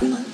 Bye.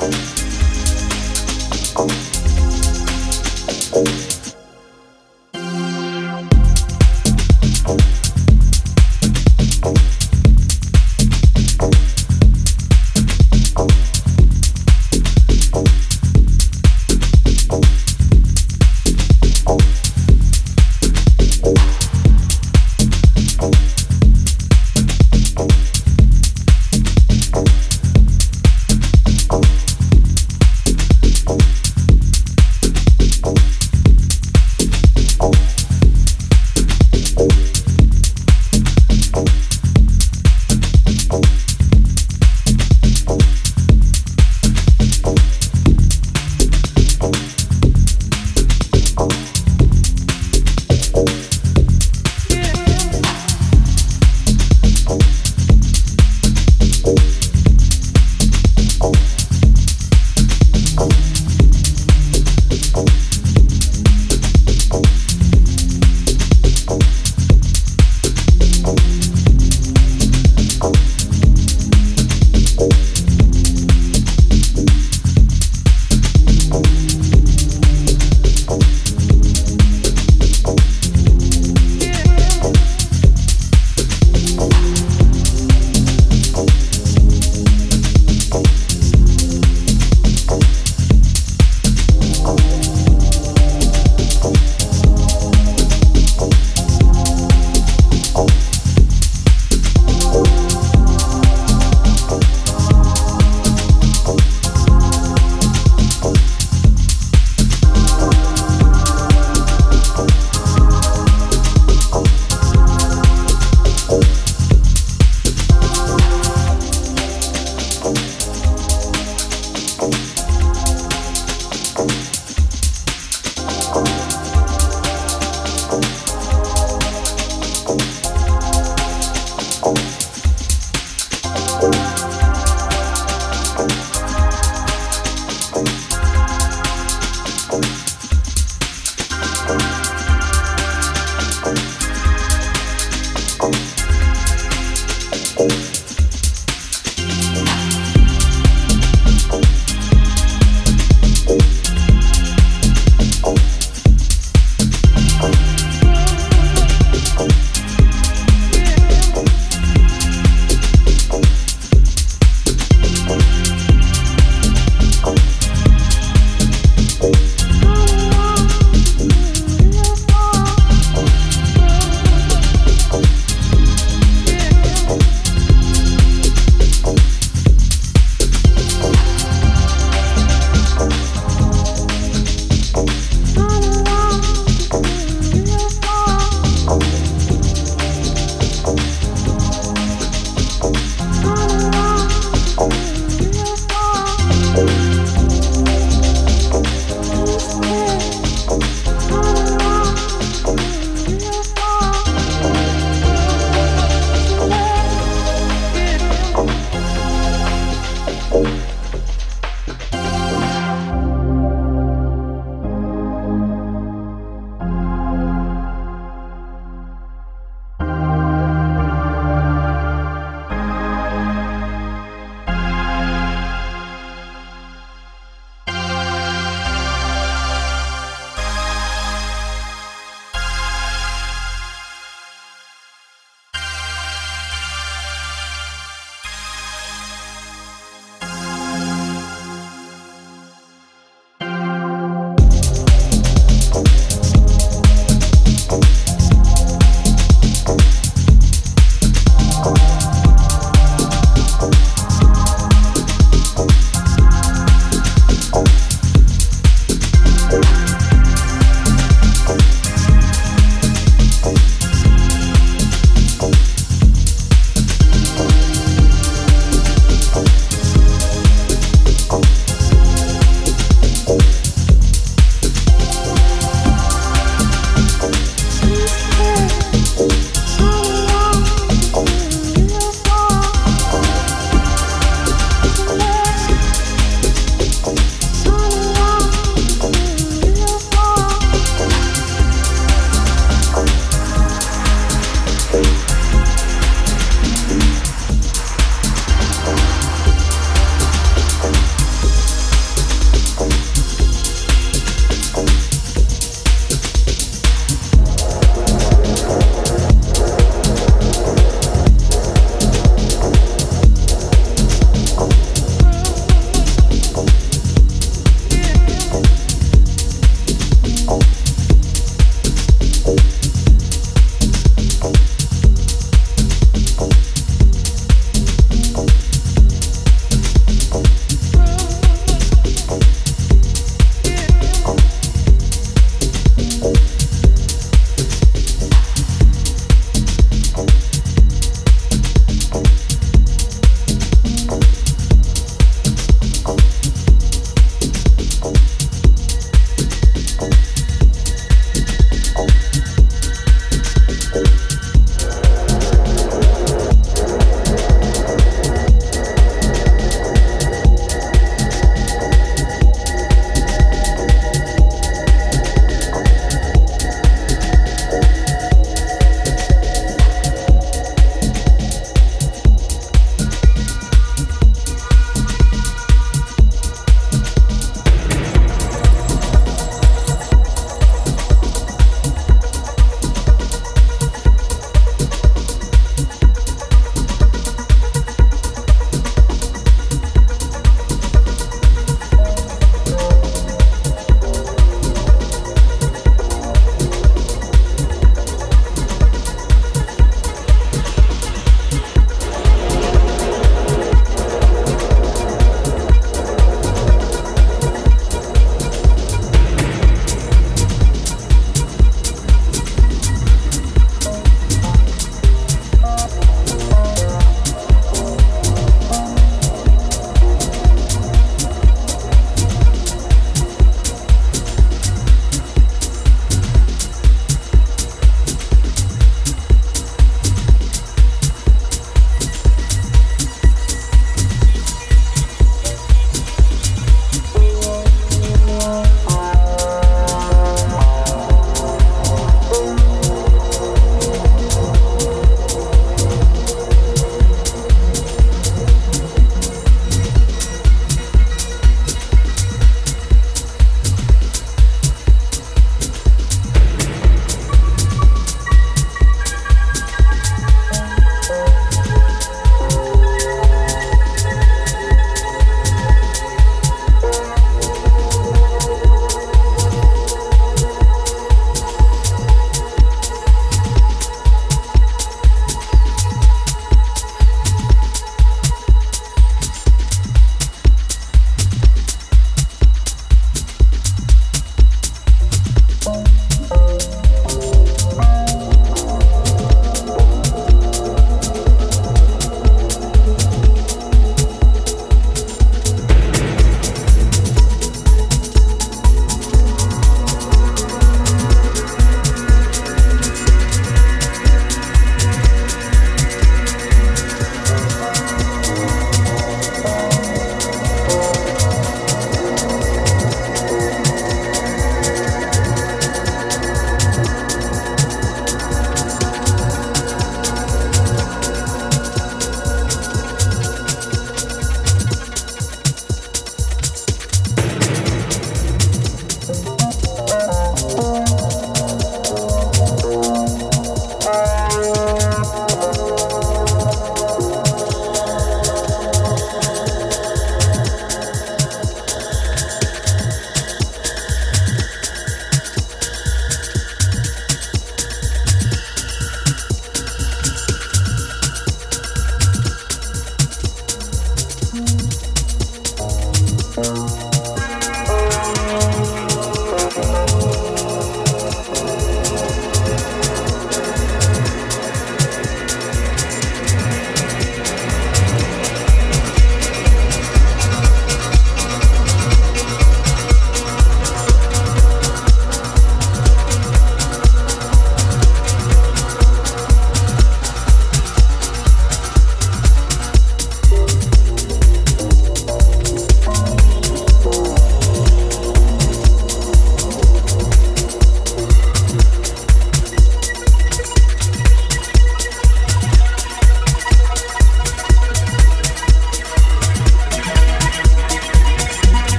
Thank